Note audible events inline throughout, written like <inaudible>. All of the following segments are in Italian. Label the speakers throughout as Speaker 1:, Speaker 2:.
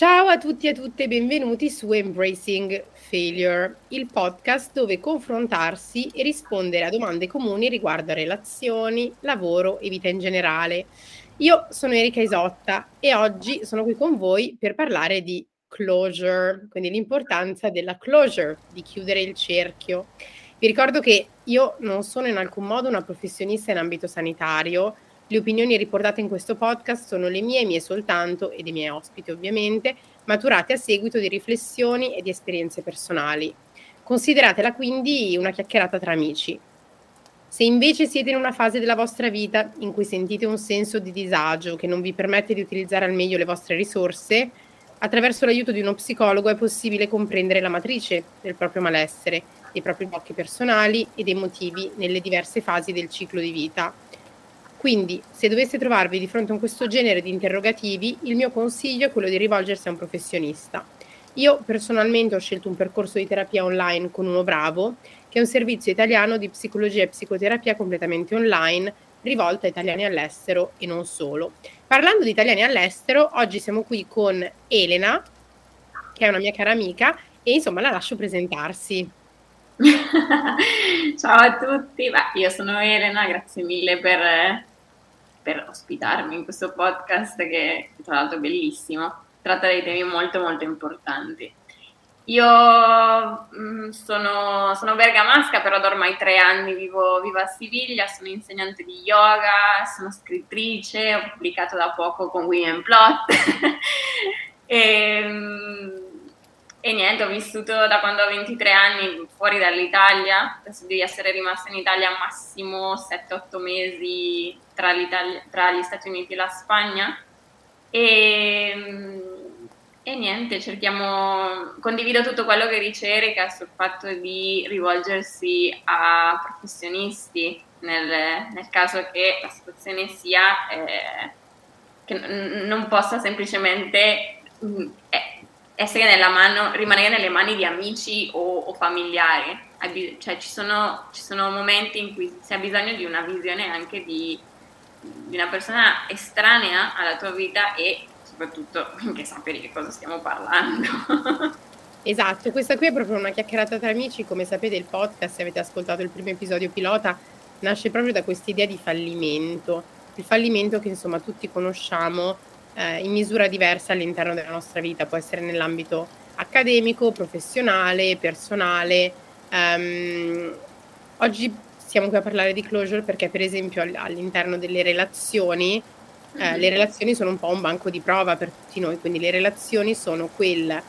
Speaker 1: Ciao a tutti e a tutte, benvenuti su Embracing Failure, il podcast dove confrontarsi e rispondere a domande comuni riguardo a relazioni, lavoro e vita in generale. Io sono Erika Isotta e oggi sono qui con voi per parlare di closure, quindi l'importanza della closure, di chiudere il cerchio. Vi ricordo che io non sono in alcun modo una professionista in ambito sanitario, le opinioni riportate in questo podcast sono le mie, mie soltanto e dei miei ospiti ovviamente, maturate a seguito di riflessioni e di esperienze personali. Consideratela quindi una chiacchierata tra amici. Se invece siete in una fase della vostra vita in cui sentite un senso di disagio che non vi permette di utilizzare al meglio le vostre risorse, attraverso l'aiuto di uno psicologo è possibile comprendere la matrice del proprio malessere, dei propri blocchi personali e dei motivi nelle diverse fasi del ciclo di vita quindi, se doveste trovarvi di fronte a questo genere di interrogativi, il mio consiglio è quello di rivolgersi a un professionista. Io personalmente ho scelto un percorso di terapia online con Uno Bravo, che è un servizio italiano di psicologia e psicoterapia completamente online, rivolto a italiani all'estero e non solo. Parlando di italiani all'estero, oggi siamo qui con Elena, che è una mia cara amica, e insomma la lascio presentarsi. <laughs>
Speaker 2: Ciao a tutti, Beh, io sono Elena, grazie mille per per ospitarmi in questo podcast che tra l'altro è bellissimo, tratta dei temi molto molto importanti. Io mm, sono, sono, bergamasca, però da ormai tre anni vivo, vivo, a Siviglia, sono insegnante di yoga, sono scrittrice, ho pubblicato da poco con Women Plot. <laughs> E, mh, e niente, ho vissuto da quando ho 23 anni fuori dall'Italia, penso di essere rimasta in Italia massimo 7-8 mesi tra, tra, gli Stati Uniti e la Spagna. E, e, niente, cerchiamo, condivido tutto quello che dice Erika sul fatto di rivolgersi a professionisti nel, nel caso che la situazione sia eh, che n- non possa semplicemente mh, essere nella mano, rimanere nelle mani di amici o, o familiari. Cioè, ci sono, ci sono, momenti in cui si ha bisogno di una visione anche di, di una persona estranea alla tua vita e soprattutto <laughs> che sappia di cosa stiamo parlando. <laughs>
Speaker 1: Esatto, questa qui è proprio una chiacchierata tra amici, come sapete il podcast, se avete ascoltato il primo episodio pilota, nasce proprio da questa idea di fallimento, il fallimento che insomma tutti conosciamo eh, in misura diversa all'interno della nostra vita, può essere nell'ambito accademico, professionale, personale. Um, oggi siamo qui a parlare di closure perché per esempio all'interno delle relazioni, eh, mm-hmm. le relazioni sono un po' un banco di prova per tutti noi, quindi le relazioni sono quel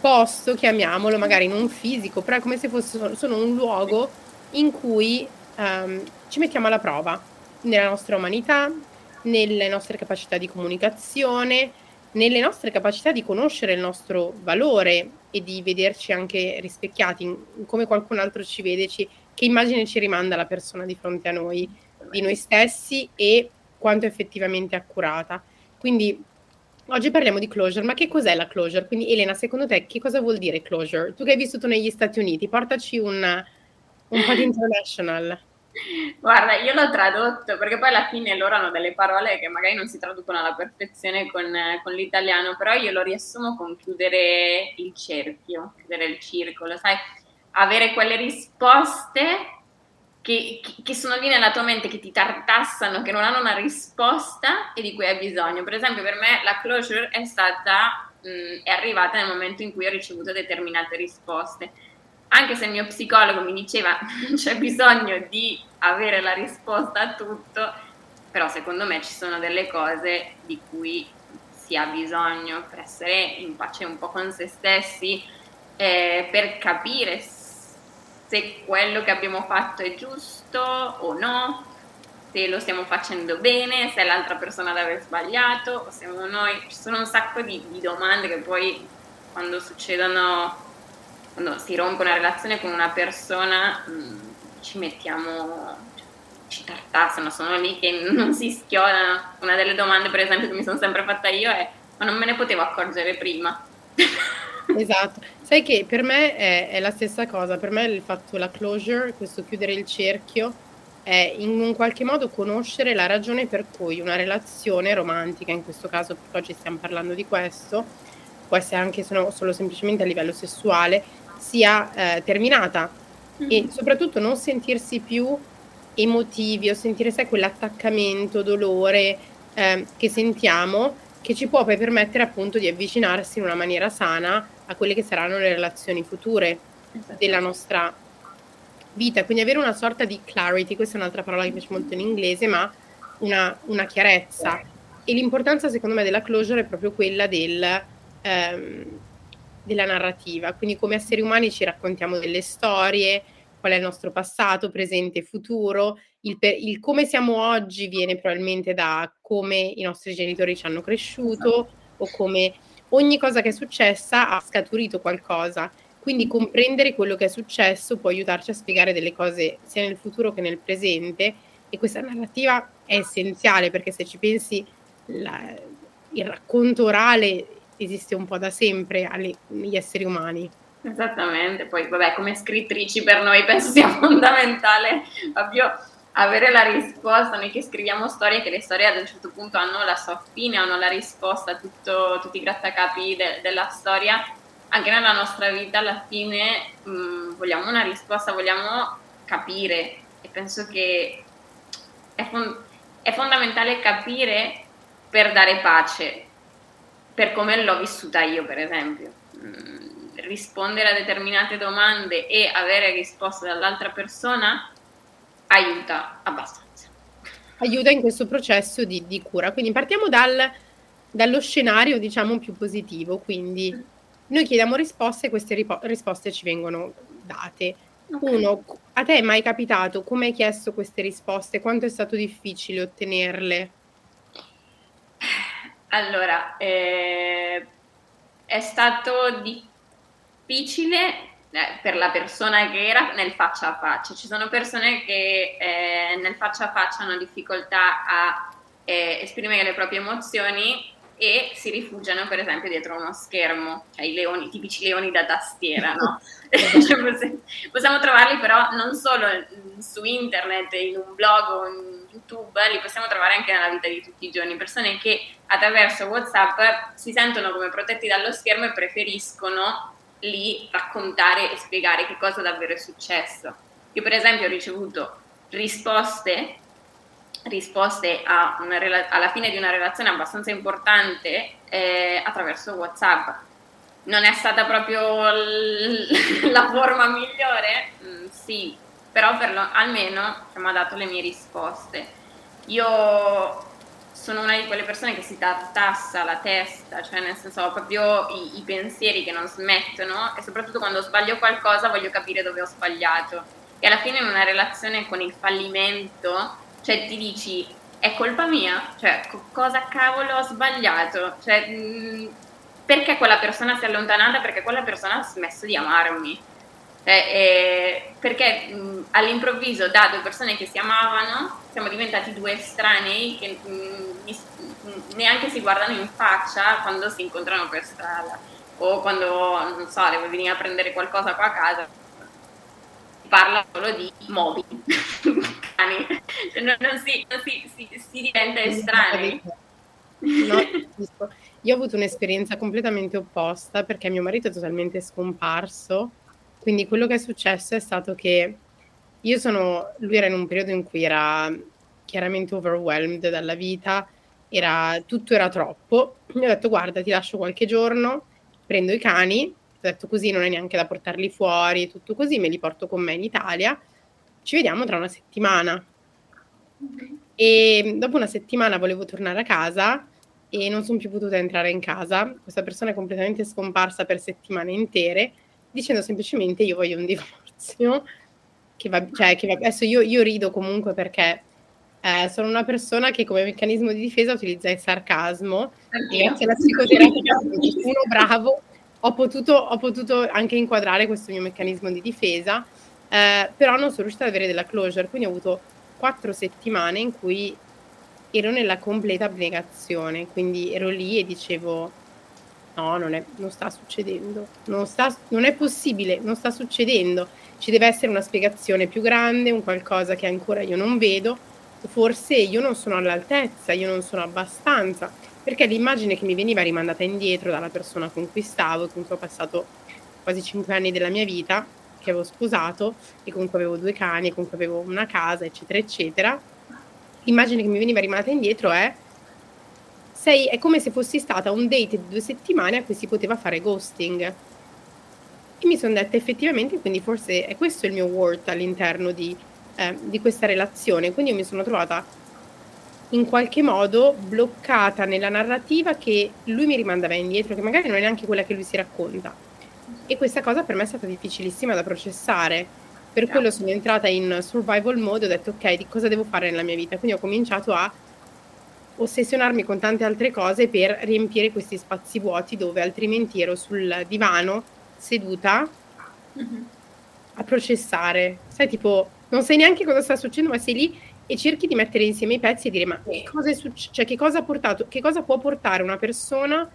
Speaker 1: posto, chiamiamolo magari non fisico, però è come se fosse, sono un luogo in cui um, ci mettiamo alla prova nella nostra umanità, nelle nostre capacità di comunicazione, nelle nostre capacità di conoscere il nostro valore e di vederci anche rispecchiati in, in come qualcun altro ci vede, ci, che immagine ci rimanda la persona di fronte a noi, di noi stessi e quanto effettivamente accurata. Quindi oggi parliamo di closure, ma che cos'è la closure? Quindi Elena, secondo te che cosa vuol dire closure? Tu che hai vissuto negli Stati Uniti, portaci un, un po' di international. <laughs>
Speaker 2: Guarda, io l'ho tradotto perché poi alla fine loro hanno delle parole che magari non si traducono alla perfezione con, con l'italiano, però io lo riassumo con chiudere il cerchio, chiudere il circolo, sai? Avere quelle risposte che, che, sono lì nella tua mente, che ti tartassano, che non hanno una risposta e di cui hai bisogno. Per esempio, per me la closure è stata, mh, è arrivata nel momento in cui ho ricevuto determinate risposte anche se il mio psicologo mi diceva <laughs> c'è bisogno di avere la risposta a tutto, però secondo me ci sono delle cose di cui si ha bisogno per essere in pace un po' con se stessi, eh, per capire se quello che abbiamo fatto è giusto o no, se lo stiamo facendo bene, se l'altra persona aver sbagliato o siamo noi. Ci sono un sacco di, di domande che poi quando succedono quando si rompe una relazione con una persona mh, mm, ci mettiamo, ci tartassano, sono lì che non si schiodano. Una delle domande, per esempio, che mi sono sempre fatta io è: ma non me ne potevo accorgere prima?
Speaker 1: Esatto, sai che per me è, è, la stessa cosa, per me il fatto, la closure, questo chiudere il cerchio, è in un qualche modo conoscere la ragione per cui una relazione romantica, in questo caso perché oggi stiamo parlando di questo, può essere anche solo, solo semplicemente a livello sessuale, sia eh, terminata mm-hmm. e soprattutto non sentirsi più emotivi o sentire sai quell'attaccamento, dolore eh, che sentiamo che ci può poi permettere appunto di avvicinarsi in una maniera sana a quelle che saranno le relazioni future esatto. della nostra vita, quindi avere una sorta di clarity, questa è un'altra parola che piace molto in inglese, ma una, una chiarezza. E l'importanza secondo me della closure è proprio quella del, ehm, della narrativa, quindi come esseri umani ci raccontiamo delle storie, qual è il nostro passato, presente e futuro, il, per, il, come siamo oggi viene probabilmente da come i nostri genitori ci hanno cresciuto o come ogni cosa che è successa ha scaturito qualcosa. Quindi comprendere quello che è successo può aiutarci a spiegare delle cose sia nel futuro che nel presente e questa narrativa è essenziale perché se ci pensi la, il racconto orale esiste un po' da sempre agli esseri umani.
Speaker 2: Esattamente, poi vabbè come scrittrici per noi penso sia <laughs> fondamentale proprio avere la risposta, noi che scriviamo storie, che le storie ad un certo punto hanno la sua fine, hanno la risposta tutto, tutti i grattacapi de, della storia, anche nella nostra vita alla fine mh, mm, vogliamo una risposta, vogliamo capire e penso che è, fon- è fondamentale capire per dare pace, per come l'ho vissuta io per esempio. Mm, rispondere a determinate domande e avere risposte dall'altra persona aiuta abbastanza.
Speaker 1: Aiuta in questo processo di, di cura. Quindi partiamo dal, dallo scenario, diciamo, più positivo. Quindi noi chiediamo risposte e queste ripo- risposte ci vengono date. Okay. Uno, a te è mai capitato? Come hai chiesto queste risposte? Quanto è stato difficile ottenerle?
Speaker 2: Allora, eh, è stato difficile per la persona che era nel faccia a faccia. Ci sono persone che eh, nel faccia a faccia hanno difficoltà a eh, esprimere le proprie emozioni e si rifugiano per esempio dietro uno schermo, cioè i leoni, i tipici leoni da tastiera, no? <laughs> <laughs> cioè, possiamo trovarli però non solo su internet, in un blog o in YouTube, li possiamo trovare anche nella vita di tutti i giorni, persone che attraverso WhatsApp si sentono come protetti dallo schermo e preferiscono lì raccontare e spiegare che cosa davvero è successo. Io per esempio ho ricevuto risposte, risposte rela- alla fine di una relazione abbastanza importante eh, attraverso WhatsApp. Non è stata proprio l- <laughs> la forma migliore? Mm, sì, però lo- almeno mi ha dato le mie risposte. Io sono una di quelle persone che si tartassa la testa, cioè nel senso ho proprio i, i, pensieri che non smettono e soprattutto quando sbaglio qualcosa voglio capire dove ho sbagliato. E alla fine in una relazione con il fallimento, cioè ti dici è colpa mia, cioè co- cosa cavolo ho sbagliato, cioè mh, perché quella persona si è allontanata, perché quella persona ha smesso di amarmi. Eh, eh, perché mh, all'improvviso da due persone che si amavano siamo diventati due estranei che mh, neanche si guardano in faccia quando si incontrano per strada. O quando, non so, devo venire a prendere qualcosa qua a casa parla solo di mobili <laughs> cani. Cioè, non, non, si, non si, si, si, diventa estranei.
Speaker 1: no, io ho avuto un'esperienza completamente opposta perché mio marito è totalmente scomparso quindi quello che è successo è stato che io sono, lui era in un periodo in cui era chiaramente overwhelmed dalla vita, era, tutto era troppo. Mi ho detto guarda ti lascio qualche giorno, prendo i cani, ho detto così non è neanche da portarli fuori, tutto così, me li porto con me in Italia, ci vediamo tra una settimana. E dopo una settimana volevo tornare a casa e non sono più potuta entrare in casa. Questa persona è completamente scomparsa per settimane intere dicendo semplicemente io voglio un divorzio. Che va, cioè, che va, adesso io, io, rido comunque perché eh, sono una persona che come meccanismo di difesa utilizza il sarcasmo e grazie alla psicoterapia <laughs> uno bravo ho potuto, ho potuto, anche inquadrare questo mio meccanismo di difesa eh, però non sono riuscita ad avere della closure quindi ho avuto quattro settimane in cui ero nella completa abnegazione quindi ero lì e dicevo No, non, è, non sta succedendo, non, sta, non è possibile, non sta succedendo. Ci deve essere una spiegazione più grande, un qualcosa che ancora io non vedo, forse io non sono all'altezza, io non sono abbastanza, perché l'immagine che mi veniva rimandata indietro dalla persona con cui stavo con cui ho passato quasi cinque anni della mia vita, che avevo sposato e comunque avevo due cani, e comunque avevo una casa, eccetera, eccetera, l'immagine che mi veniva rimandata indietro è sei, è come se fossi stata un date di due settimane a cui si poteva fare ghosting. E mi sono detta effettivamente, quindi forse è questo il mio worth all'interno di, eh, di questa relazione. Quindi io mi sono trovata in qualche modo bloccata nella narrativa che lui mi rimandava indietro, che magari non è neanche quella che lui si racconta. E questa cosa per me è stata difficilissima da processare. Per quello sono entrata in survival mode e ho detto ok, di cosa devo fare nella mia vita? Quindi ho cominciato a ossessionarmi con tante altre cose per riempire questi spazi vuoti dove altrimenti ero sul divano seduta mm-hmm. a processare. Sai, tipo, non sai neanche cosa sta succedendo, ma sei lì e cerchi di mettere insieme i pezzi e dire ma che cosa, è succe- cioè, che cosa ha portato, che cosa può portare una persona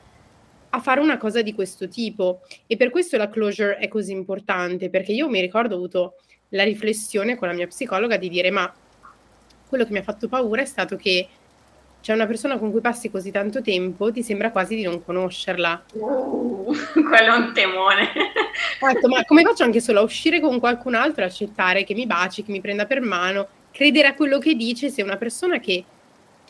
Speaker 1: a fare una cosa di questo tipo? E per questo la closure è così importante, perché io mi ricordo ho avuto la riflessione con la mia psicologa di dire ma quello che mi ha fatto paura è stato che c'è una persona con cui passi così tanto tempo, ti sembra quasi di non conoscerla.
Speaker 2: Uh, <laughs> quello è un temone.
Speaker 1: Ecco, ma come faccio anche solo a uscire con qualcun altro, accettare che mi baci, che mi prenda per mano, credere a quello che dice, se una persona che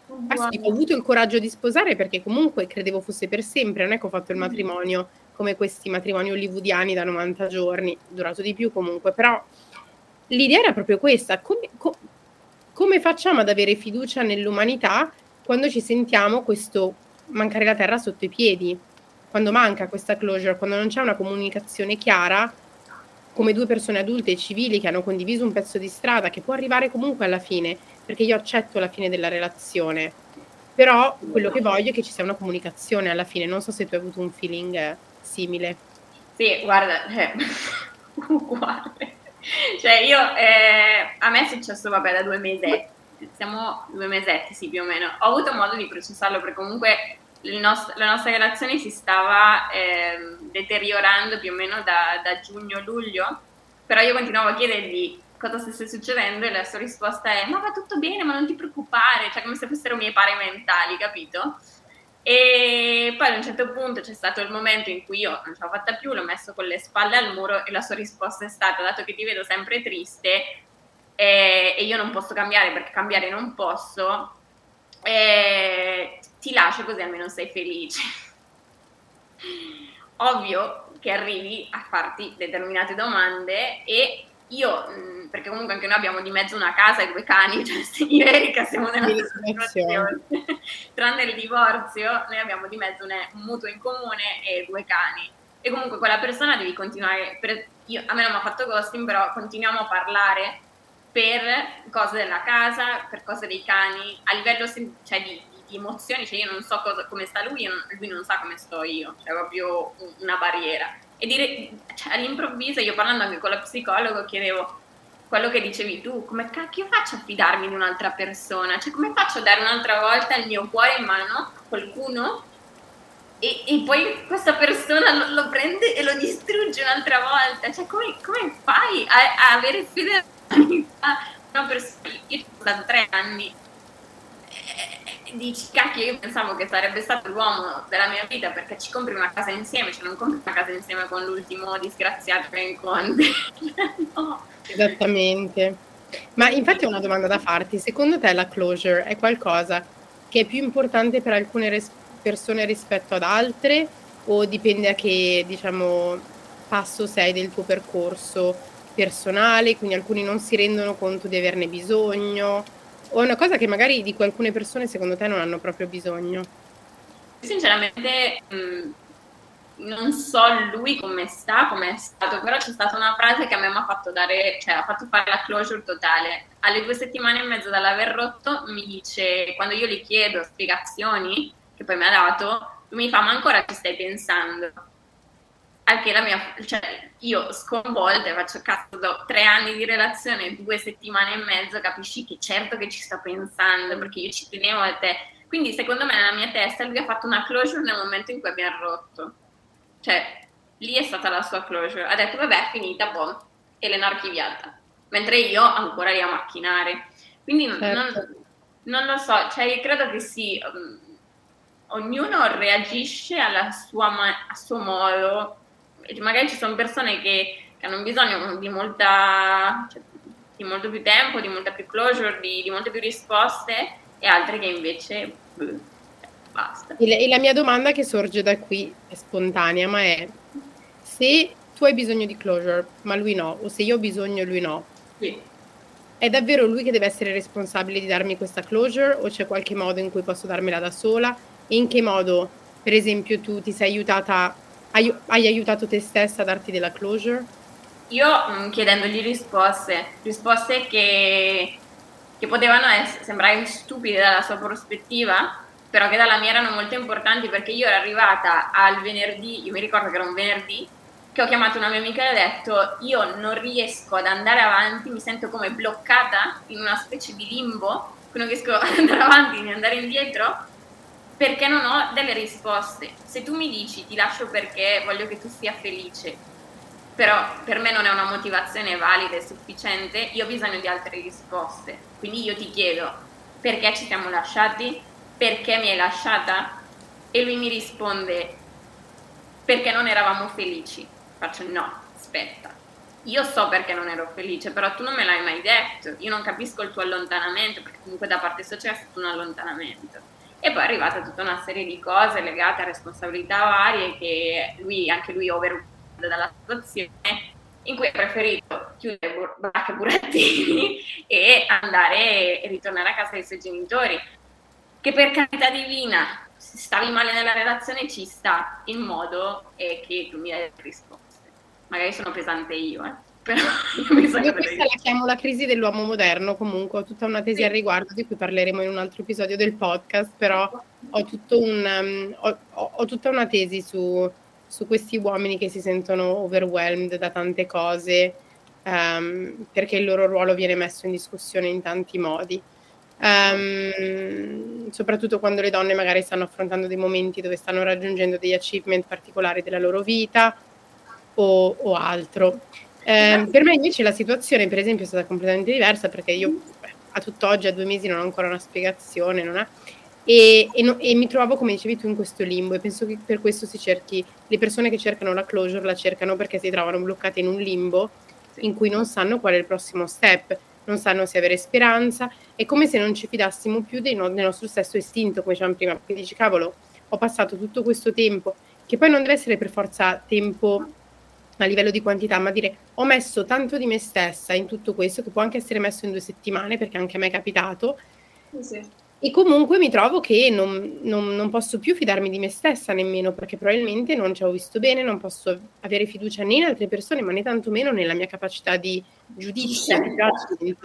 Speaker 1: wow. ho avuto il coraggio di sposare perché comunque credevo fosse per sempre, non è che ho fatto il mm. matrimonio come questi matrimoni hollywoodiani da 90 giorni, durato di più comunque, però l'idea era proprio questa, come, co- come facciamo ad avere fiducia nell'umanità quando ci sentiamo questo mancare la terra sotto i piedi, quando manca questa closure, quando non c'è una comunicazione chiara, come due persone adulte e civili che hanno condiviso un pezzo di strada che può arrivare comunque alla fine, perché io accetto la fine della relazione, però quello che voglio è che ci sia una comunicazione alla fine, non so se tu hai avuto un feeling eh, simile.
Speaker 2: Sì, guarda, eh, <laughs> uguale. Cioè io, eh, a me è successo, vabbè, da due mesi siamo due mesetti, sì, più o meno. Ho avuto modo di processarlo perché comunque nost- la nostra relazione si stava eh, deteriorando più o meno da, da giugno-luglio, però io continuavo a chiedergli cosa stesse succedendo e la sua risposta è ma va tutto bene, ma non ti preoccupare, cioè come se fossero miei pari mentali, capito? E poi ad un certo punto c'è stato il momento in cui io non ce l'ho fatta più, l'ho messo con le spalle al muro e la sua risposta è stata, dato che ti vedo sempre triste, e, e io non posso cambiare perché cambiare non posso, ti lascio così almeno sei felice. <laughs> Ovvio che arrivi a farti determinate domande e io, mm, perché comunque anche noi abbiamo di mezzo una casa e due cani, <laughs> cioè io e Erika siamo nella stessa situazione, <laughs> tranne il divorzio, noi abbiamo di mezzo un mutuo in comune e due cani. E comunque quella persona devi continuare, per, io, a me non mi ha fatto ghosting, però continuiamo a parlare per cose della casa, per cose dei cani, a livello cioè, di, di, emozioni, cioè io non so cosa, come sta lui, lui non sa come sto io, cioè proprio una barriera. E dire, cioè, all'improvviso, io parlando anche con la psicologo, chiedevo quello che dicevi tu, come cacchio faccio a fidarmi di un'altra persona? Cioè come faccio a dare un'altra volta il mio cuore in mano a qualcuno e, e, poi questa persona lo, lo, prende e lo distrugge un'altra volta. Cioè, come, come fai a, a avere fede una persona, io sono stato tre anni, e dici cacchio io pensavo che sarebbe stato l'uomo della mia vita perché ci compri una casa insieme, cioè non compri una casa insieme con l'ultimo disgraziato che incontri. <laughs>
Speaker 1: no. Esattamente. Ma infatti ho una domanda da farti, secondo te la closure è qualcosa che è più importante per alcune res- persone rispetto ad altre o dipende a che diciamo passo sei del tuo percorso? personale, quindi alcuni non si rendono conto di averne bisogno, o è una cosa che magari di alcune persone secondo te non hanno proprio bisogno?
Speaker 2: Sinceramente mh, mm, non so lui come sta, come è stato, però c'è stata una frase che a me mi ha fatto dare, cioè ha fatto fare la closure totale. Alle due settimane e mezzo dall'aver rotto mi dice, quando io gli chiedo spiegazioni, che poi mi ha dato, mi fa ma ancora ci stai pensando? anche la mia, cioè io sconvolta, faccio cazzo, do tre anni di relazione, due settimane e mezzo, capisci che certo che ci sto pensando perché io ci tenevo a te. Quindi secondo me nella mia testa lui ha fatto una closure nel momento in cui abbiamo rotto. Cioè, lì è stata la sua closure. Ha detto, vabbè, finita, boh, e l'hanno archiviata. Mentre io ancora lì a macchinare. Quindi certo. non, non, lo so, cioè credo che sì, um, ognuno reagisce sua, a suo modo. Magari ci sono persone che, che hanno bisogno di molta... Cioè, di molto più tempo, di molta più closure, di, di molte più risposte e altre che invece beh, basta.
Speaker 1: E la mia domanda che sorge da qui è spontanea, ma è se tu hai bisogno di closure, ma lui no, o se io ho bisogno e lui no,
Speaker 2: sì.
Speaker 1: è davvero lui che deve essere responsabile di darmi questa closure o c'è qualche modo in cui posso darmela da sola? E in che modo, per esempio, tu ti sei aiutata, hai, hai aiutato te stessa a darti della closure?
Speaker 2: Io mm, chiedendogli risposte, risposte che, che potevano essere, sembrare stupide dalla sua prospettiva, però che dalla mia erano molto importanti perché io ero arrivata al venerdì, io mi ricordo che era un venerdì, che ho chiamato una mia amica e ho detto io non riesco ad andare avanti, mi sento come bloccata in una specie di limbo, non riesco <laughs> ad andare avanti né andare indietro perché non ho delle risposte. Se tu mi dici ti lascio perché voglio che tu sia felice, però per me non è una motivazione valida e sufficiente, io ho bisogno di altre risposte. Quindi io ti chiedo perché ci siamo lasciati, perché mi hai lasciata e lui mi risponde perché non eravamo felici. Faccio no, aspetta. Io so perché non ero felice, però tu non me l'hai mai detto. Io non capisco il tuo allontanamento, perché comunque da parte sua c'è stato un allontanamento. E poi è arrivata tutta una serie di cose legate a responsabilità varie che lui, anche lui, over dalla situazione in cui ha preferito chiudere baracca burattini <laughs> e andare e ritornare a casa dei suoi genitori. Che per carità divina, se stavi male nella relazione ci sta, il modo è che tu mi dai risposte magari sono pesante io, eh. Però <laughs> io,
Speaker 1: questa la chiamo la crisi dell'uomo moderno, comunque ho tutta una tesi sì. al riguardo di cui parleremo in un altro episodio del podcast, però ho, un, um, ho, ho tutta una tesi su, su, questi uomini che si sentono overwhelmed da tante cose um, perché il loro ruolo viene messo in discussione in tanti modi. Um, soprattutto quando le donne magari stanno affrontando dei momenti dove stanno raggiungendo degli achievement particolari della loro vita o, o altro. Eh, per me invece la situazione, per esempio, è stata completamente diversa perché io beh, a tutt'oggi, a due mesi, non ho ancora una spiegazione, non è? E, e, no, e, mi trovo, come dicevi tu, in questo limbo e penso che per questo si cerchi, le persone che cercano la closure la cercano perché si trovano bloccate in un limbo in cui non sanno qual è il prossimo step, non sanno se avere speranza, è come se non ci fidassimo più no, del nostro stesso istinto, come dicevamo prima, perché dici cavolo, ho passato tutto questo tempo, che poi non deve essere per forza tempo a livello di quantità, ma dire ho messo tanto di me stessa in tutto questo, che può anche essere messo in due settimane, perché anche a me è capitato. Sì. E comunque mi trovo che non, non, non, posso più fidarmi di me stessa nemmeno, perché probabilmente non ci ho visto bene, non posso avere fiducia né in altre persone, ma né tantomeno nella mia capacità di giudizio, di,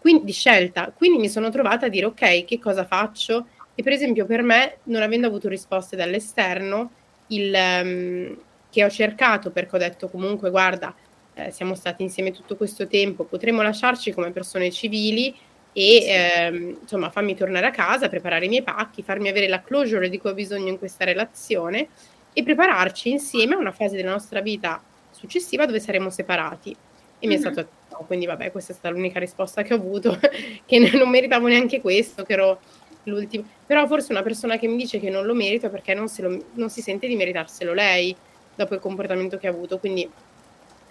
Speaker 1: quindi, di scelta. Quindi mi sono trovata a dire ok, che cosa faccio? E per esempio per me, non avendo avuto risposte dall'esterno, il... Um, che ho cercato perché ho detto comunque guarda, eh, siamo stati insieme tutto questo tempo, potremmo lasciarci come persone civili e sì. ehm, insomma fammi tornare a casa, preparare i miei pacchi, farmi avere la closure di cui ho bisogno in questa relazione e prepararci insieme a una fase della nostra vita successiva dove saremo separati. E mm-hmm. mi è stato no, quindi vabbè, questa è stata l'unica risposta che ho avuto, <laughs> che non meritavo neanche questo, che ero l'ultimo. Però forse una persona che mi dice che non lo merito perché non, lo, non si sente di meritarselo lei dopo il comportamento che ha avuto. Quindi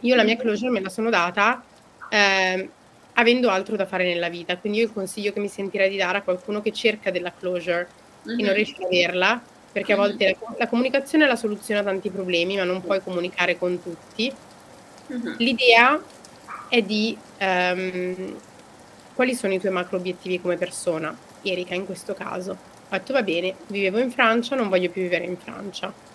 Speaker 1: io la mia closure me la sono data eh, avendo altro da fare nella vita. Quindi io il consiglio che mi sentirei di dare a qualcuno che cerca della closure mm-hmm. e non mhm. riesce ad averla, perché a volte la, la, comunicazione è la soluzione a tanti problemi, ma non puoi comunicare con tutti. Mm-hmm. L'idea è di um, quali sono i tuoi macro obiettivi come persona, Erika in questo caso. Ho detto va bene, vivevo in Francia, non voglio più vivere in Francia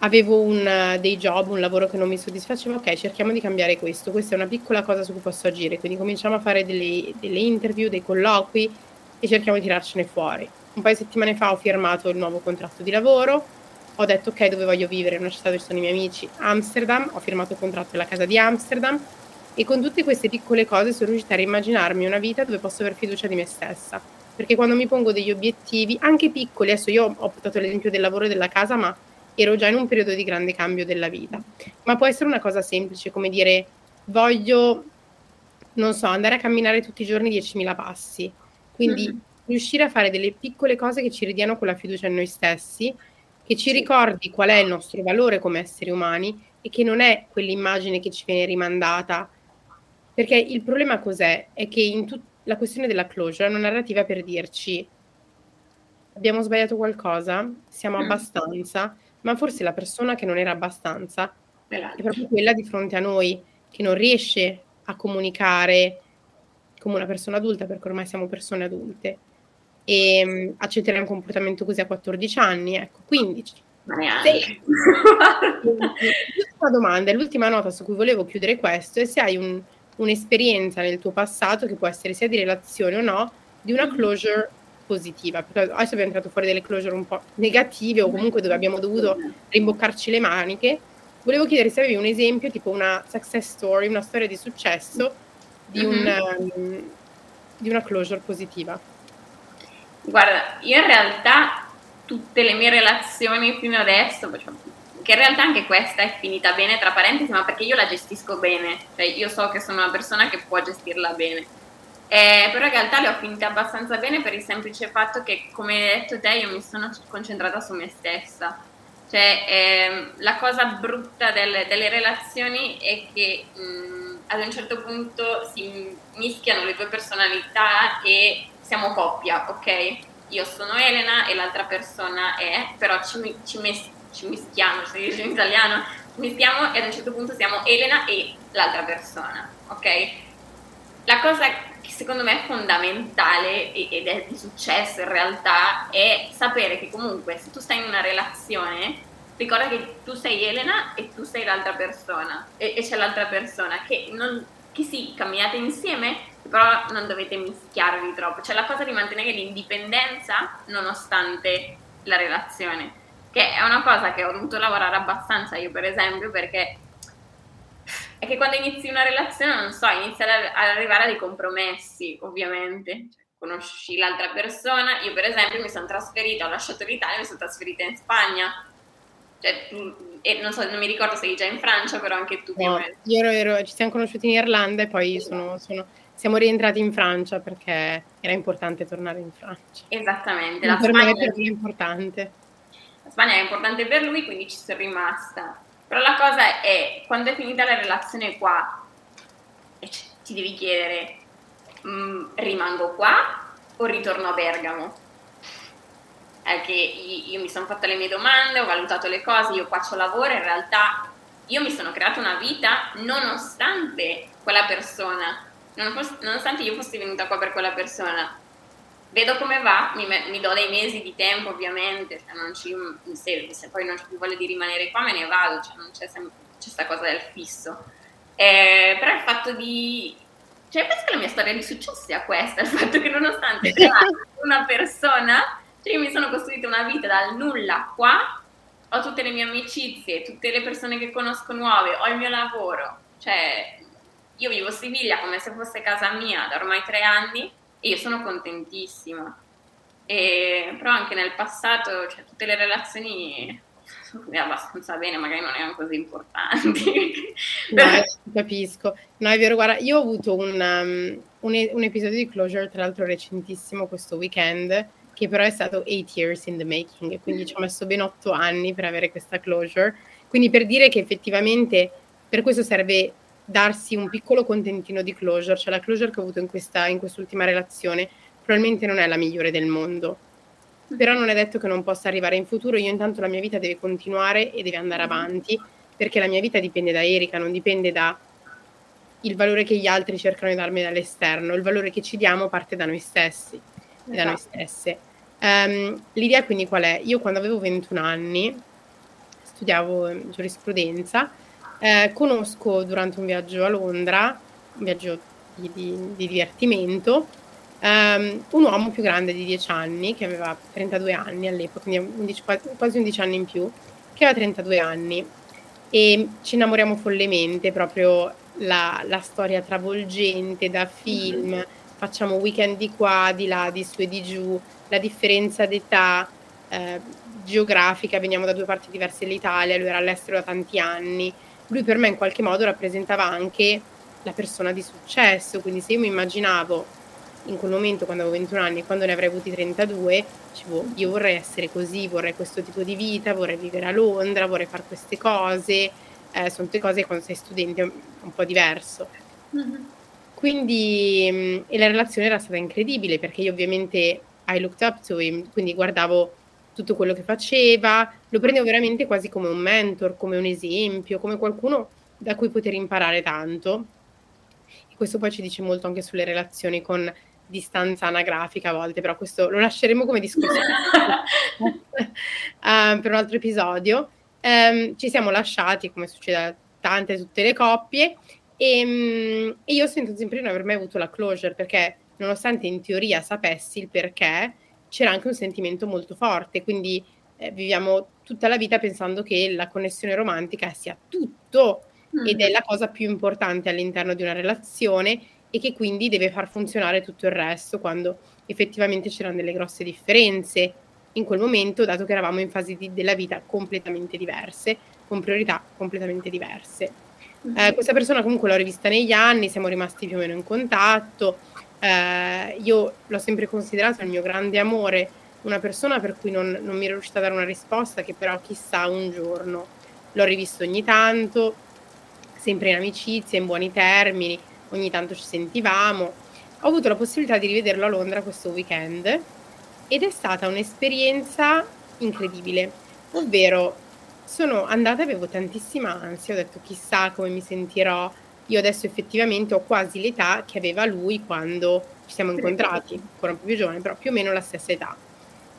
Speaker 1: avevo un, uh, dei job, un lavoro che non mi soddisfaceva, ok, cerchiamo di cambiare questo, questa è una piccola cosa su cui posso agire, quindi cominciamo a fare delle, delle interview, dei colloqui e cerchiamo di tirarcene fuori. Un paio di settimane fa ho firmato il nuovo contratto di lavoro, ho detto ok dove voglio vivere, in una città dove sono i miei amici, Amsterdam, ho firmato il contratto della casa di Amsterdam. E con tutte queste piccole cose sono riuscita a immaginarmi una vita dove posso aver fiducia di me stessa, perché quando mi pongo degli obiettivi, anche piccoli, adesso io ho portato l'esempio del lavoro e della casa, ma ero già in un periodo di grande cambio della vita. Ma può essere una cosa semplice come dire voglio, non so, andare a camminare tutti i giorni 10.000 passi. Quindi mm-hmm. riuscire a fare delle piccole cose che ci ridiano quella fiducia in noi stessi, che ci ricordi qual è il nostro valore come esseri umani e che non è quell'immagine che ci viene rimandata. Perché il problema cos'è? È che in tut- la questione della closure è una narrativa per dirci abbiamo sbagliato qualcosa, siamo mm. abbastanza, ma forse la persona che non era abbastanza è proprio quella di fronte a noi, che non riesce a comunicare come una persona adulta, perché ormai siamo persone adulte, e um, accetterà un comportamento così a 14 anni, ecco, 15.
Speaker 2: Ma neanche.
Speaker 1: L'ultima domanda, l'ultima nota su cui volevo chiudere questo è se hai un, un'esperienza nel tuo passato, che può essere sia di relazione o no, di una mm. closure positiva, perché adesso abbiamo tirato fuori delle closure un po' negative o comunque dove abbiamo dovuto rimboccarci le maniche. Volevo chiedere se avevi un esempio, tipo una success story, una storia di successo di, un, mm-hmm. um, di una closure positiva.
Speaker 2: Guarda, io in realtà tutte le mie relazioni fino adesso, cioè, che in realtà anche questa è finita bene, tra parentesi, ma perché io la gestisco bene, cioè io so che sono una persona che può gestirla bene eh, però in realtà le ho finite abbastanza bene per il semplice fatto che, come hai detto te, io mi sono concentrata su me stessa. Cioè, ehm, la cosa brutta delle, delle relazioni è che mh, ad un certo punto si mischiano le due personalità e siamo coppia, ok? Io sono Elena e l'altra persona è, però ci, ci, mes- ci mischiamo, si dice in italiano, ci mischiamo e ad un certo punto siamo Elena e l'altra persona, ok? La cosa che secondo me è fondamentale ed è di successo in realtà è sapere che comunque se tu stai in una relazione ricorda che tu sei Elena e tu sei l'altra persona e, e c'è l'altra persona che, non, che sì, camminate insieme però non dovete mischiarvi troppo. Cioè la cosa di mantenere l'indipendenza nonostante la relazione che è una cosa che ho dovuto lavorare abbastanza io per esempio perché è che quando inizi una relazione, non so, inizi ad, arrivare a dei compromessi, ovviamente. Cioè, conosci l'altra persona. Io, per esempio, mi sono trasferita, ho lasciato l'Italia e mi sono trasferita in Spagna. Cioè, e non so, non mi ricordo se eri già in Francia, però anche tu.
Speaker 1: No, io ero, ero, ci siamo conosciuti in Irlanda e poi sono, sono, siamo rientrati in Francia perché era importante tornare in Francia.
Speaker 2: Esattamente.
Speaker 1: La per Spagna, me è importante.
Speaker 2: La Spagna è importante per lui, quindi ci sono rimasta. Però la cosa è, quando è finita la relazione qua, ti devi chiedere, mh, mm, rimango qua o ritorno a Bergamo? È che io, mi sono fatta le mie domande, ho valutato le cose, io qua c'ho lavoro, in realtà io mi sono creata una vita nonostante quella persona, nonostante io fossi venuta qua per quella persona vedo come va, mi, mi, do dei mesi di tempo ovviamente, cioè non ci, se, se, poi non c'è più voglia di rimanere qua me ne vado, cioè non c'è questa cosa del fisso. Eh, però il fatto di... Cioè penso che la mia storia di successo sia questa, il fatto che nonostante <laughs> una persona, cioè io mi sono costruita una vita dal nulla qua, ho tutte le mie amicizie, tutte le persone che conosco nuove, ho il mio lavoro, cioè io vivo a Siviglia come se fosse casa mia da ormai tre anni e io sono contentissima. E, però anche nel passato, cioè, tutte le relazioni abbastanza bene, magari non erano così importanti.
Speaker 1: no, <laughs> capisco. No, è vero, guarda, io ho avuto un, um, un, un, episodio di closure, tra l'altro recentissimo, questo weekend, che però è stato eight years in the making, quindi ci ho messo ben otto anni per avere questa closure. Quindi per dire che effettivamente per questo serve darsi un piccolo contentino di closure, cioè la closure che ho avuto in, questa, in quest'ultima relazione probabilmente non è la migliore del mondo, però non è detto che non possa arrivare in futuro, io intanto la mia vita deve continuare e deve andare avanti, perché la mia vita dipende da Erika, non dipende da il valore che gli altri cercano di darmi dall'esterno, il valore che ci diamo parte da noi stessi esatto. da noi esatto. stesse. Um, l'idea quindi qual è? Io quando avevo 21 anni studiavo giurisprudenza eh, conosco durante un viaggio a Londra, un viaggio di, di, di divertimento, um, un uomo più grande di 10 anni, che aveva 32 anni all'epoca, quindi 11, quasi 11 anni in più, che aveva 32 anni. E ci innamoriamo follemente, proprio la, la storia travolgente da film, mm-hmm. facciamo weekend di qua, di là, di su e di giù, la differenza d'età, eh, geografica, veniamo da due parti diverse dell'Italia, lui era all'estero da tanti anni, lui per me in qualche modo rappresentava anche la persona di successo, quindi se io mi immaginavo in quel momento quando avevo 21 anni, quando ne avrei avuti 32, dicevo io vorrei essere così, vorrei questo tipo di vita, vorrei vivere a Londra, vorrei fare queste cose, eh, sono tutte cose che quando sei studente è un po' diverso. Mm-hmm. Quindi, e la relazione era stata incredibile perché io ovviamente I looked up to him, quindi guardavo tutto quello che faceva, lo prendevo veramente quasi come un mentor, come un esempio, come qualcuno da cui poter imparare tanto. E questo poi ci dice molto anche sulle relazioni con distanza anagrafica a volte, però questo lo lasceremo come discorso uh, <laughs> per un altro episodio. Um, ci siamo lasciati, come succede a tante, tutte le coppie, e, um, e io sento sempre di non aver mai avuto la closure, perché nonostante in teoria sapessi il perché, c'era anche un sentimento molto forte, quindi eh, viviamo tutta la vita pensando che la connessione romantica sia tutto mm. ed è la cosa più importante all'interno di una relazione e che quindi deve far funzionare tutto il resto quando effettivamente c'erano delle grosse differenze in quel momento, dato che eravamo in fasi di, della vita completamente diverse, con priorità completamente diverse. Mm-hmm. Eh, questa persona comunque l'ho rivista negli anni, siamo rimasti più o meno in contatto. Eh, io l'ho sempre considerato il mio grande amore, una persona per cui non, non mi ero riuscita a dare una risposta, che però chissà un giorno l'ho rivisto ogni tanto, sempre in amicizia, in buoni termini ogni tanto ci sentivamo. Ho avuto la possibilità di rivederlo a Londra questo weekend ed è stata un'esperienza incredibile, ovvero sono andata e avevo tantissima ansia, ho detto chissà come mi sentirò. Io adesso effettivamente ho quasi l'età che aveva lui quando ci siamo incontrati, ancora un po' più giovane, però più o meno la stessa età.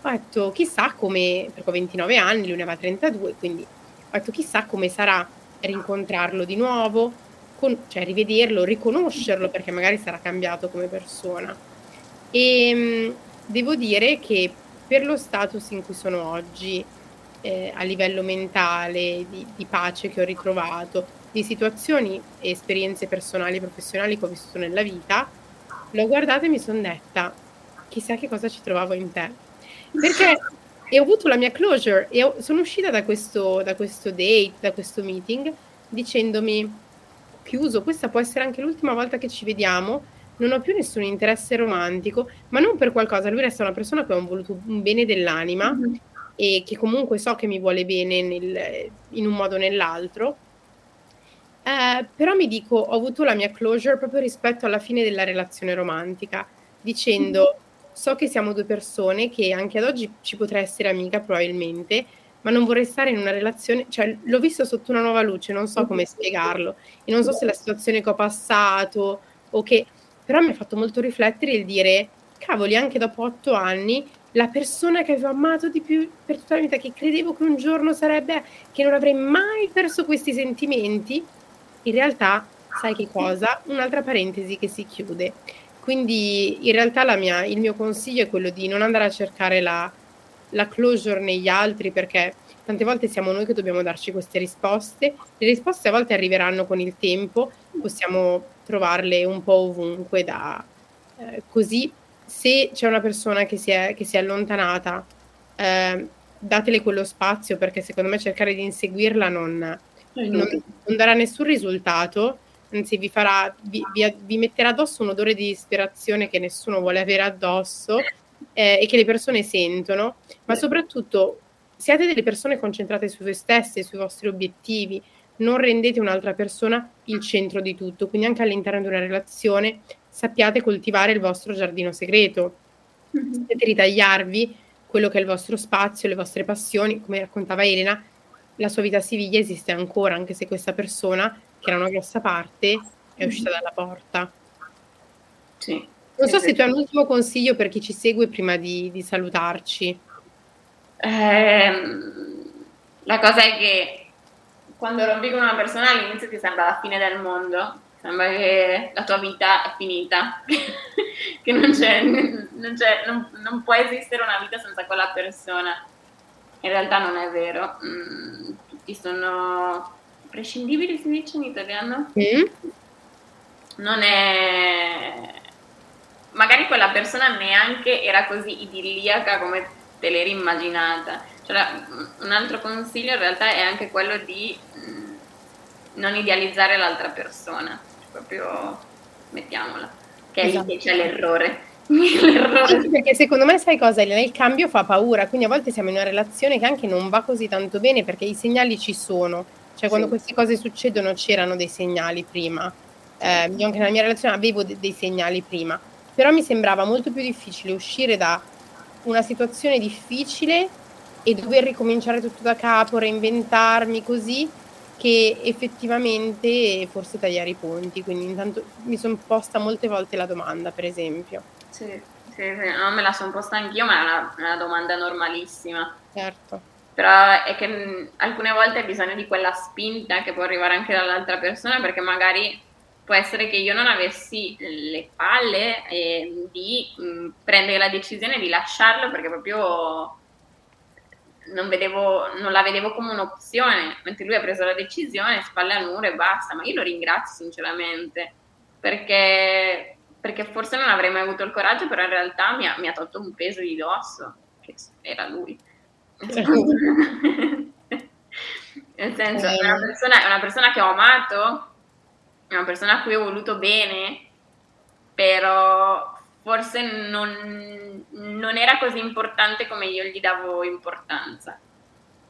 Speaker 1: Ho detto chissà come, perché ho 29 anni, lui ne aveva 32, quindi ho detto chissà come sarà rincontrarlo di nuovo, con, cioè rivederlo, riconoscerlo perché magari sarà cambiato come persona. E mh, devo dire che per lo status in cui sono oggi, eh, a livello mentale, di, di, pace che ho ritrovato, di situazioni e esperienze personali e professionali che ho vissuto nella vita, l'ho guardata e mi sono detta, chissà che cosa ci trovavo in te. Perché e ho avuto la mia closure e ho, sono uscita da questo, da questo date, da questo meeting, dicendomi chiuso, questa può essere anche l'ultima volta che ci vediamo, non ho più nessun interesse romantico, ma non per qualcosa, lui resta una persona che ha voluto un bene dell'anima mm-hmm. e che comunque so che mi vuole bene nel, in un modo o nell'altro. Eh, però mi dico, ho avuto la mia closure proprio rispetto alla fine della relazione romantica, dicendo, so che siamo due persone che anche ad oggi ci potrà essere amica probabilmente, ma non vorrei stare in una relazione, cioè l'ho visto sotto una nuova luce, non so come spiegarlo e non so se la situazione che ho passato o che, però mi ha fatto molto riflettere il dire, cavoli, anche dopo otto anni, la persona che avevo amato di più per tutta la vita, che credevo che un giorno sarebbe, che non avrei mai perso questi sentimenti, in realtà, sai che cosa? Un'altra parentesi che si chiude. Quindi in realtà mia, il mio consiglio è quello di non andare a cercare la la closure negli altri perché tante volte siamo noi che dobbiamo darci queste risposte. Le risposte a volte arriveranno con il tempo, possiamo trovarle un po' ovunque da eh, così se c'è una persona che si è, che si è allontanata, eh, datele quello spazio perché secondo me cercare di inseguirla non, non, non darà nessun risultato, anzi vi, farà, vi, vi, vi metterà addosso un odore di disperazione che nessuno vuole avere addosso eh, e che le persone sentono, ma soprattutto siate delle persone concentrate su voi stesse, sui vostri obiettivi, non rendete un'altra persona il centro di tutto, quindi anche all'interno di una relazione sappiate coltivare il vostro giardino segreto, sapete ritagliarvi quello che è il vostro spazio, le vostre passioni, come raccontava Elena, la sua vita a Siviglia esiste ancora, anche se questa persona, che era una grossa parte, è uscita mm-hmm. dalla porta. Sì. Non so se tu hai un ultimo consiglio per chi ci segue prima di, di salutarci.
Speaker 2: Eh, la cosa è che quando rompi con una persona all'inizio ti sembra la fine del mondo, sembra che la tua vita è finita, <laughs> che non, c'è, non, c'è, non, non, può esistere una vita senza quella persona. In realtà non è vero, mm, tutti sono prescindibili, si dice in italiano? Mm. Non è magari quella persona neanche era così idilliaca come te l'eri immaginata. Cioè, un altro consiglio in realtà è anche quello di non idealizzare l'altra persona, proprio mettiamola, che è esatto. lì che c'è
Speaker 1: l'errore. Perché secondo me sai cosa? Il cambio fa paura, quindi a volte siamo in una relazione che anche non va così tanto bene perché i segnali ci sono, cioè quando sì. queste cose succedono c'erano dei segnali prima, eh, io anche nella mia relazione avevo de- dei segnali prima, però mi sembrava molto più difficile uscire da una situazione difficile e dover ricominciare tutto da capo, reinventarmi così, che effettivamente forse tagliare i ponti. Quindi intanto mi sono posta molte volte la domanda, per esempio.
Speaker 2: Sì, sì, sì. No, me la sono posta anch'io, ma è una, una domanda normalissima.
Speaker 1: Certo.
Speaker 2: Però è che mh, alcune volte hai bisogno di quella spinta che può arrivare anche dall'altra persona perché magari può essere che io non avessi le palle eh, di mh, prendere la decisione di lasciarlo perché proprio non, vedevo, non la vedevo come un'opzione, mentre lui ha preso la decisione, spalle a muro e basta, ma io lo ringrazio sinceramente perché, perché forse non avrei mai avuto il coraggio, però in realtà mi ha, mi ha tolto un peso di dosso, che era lui. <laughs> Nel senso, è una, persona, è una persona che ho amato, è una persona a cui ho voluto bene, però forse non, non era così importante come io gli davo importanza.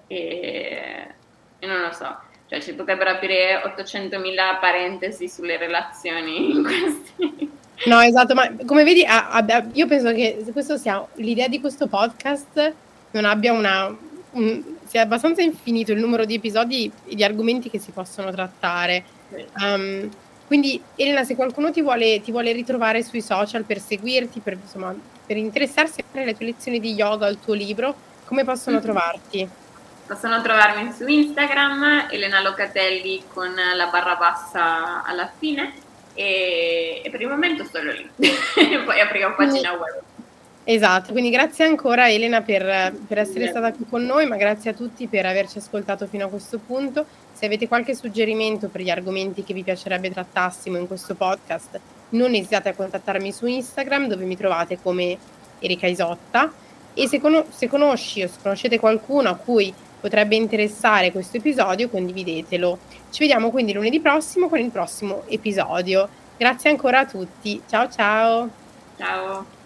Speaker 2: E, e non lo so, cioè ci potrebbero aprire 800.000 parentesi sulle relazioni in questi...
Speaker 1: No, esatto, ma come vedi, io penso che questo sia l'idea di questo podcast non abbia una, un, sia abbastanza infinito il numero di episodi e di argomenti che si possono trattare. Um, quindi Elena, se qualcuno ti vuole, ti vuole, ritrovare sui social per seguirti, per, insomma, per interessarsi alle tue lezioni di yoga, al tuo libro, come possono mm-hmm. trovarti?
Speaker 2: Possono trovarmi su Instagram, Elena Locatelli con la barra bassa alla fine e, e per il momento solo lì, <laughs> poi aprirò pagina web.
Speaker 1: Esatto, quindi grazie ancora Elena per, per essere yeah. stata qui con noi, ma grazie a tutti per averci ascoltato fino a questo punto. Se avete qualche suggerimento per gli argomenti che vi piacerebbe trattassimo in questo podcast, non esitate a contattarmi su Instagram dove mi trovate come Erika Isotta e se, con- se conosci o se conoscete qualcuno a cui potrebbe interessare questo episodio, condividetelo. Ci vediamo quindi lunedì prossimo con il prossimo episodio. Grazie ancora a tutti. Ciao ciao.
Speaker 2: Ciao.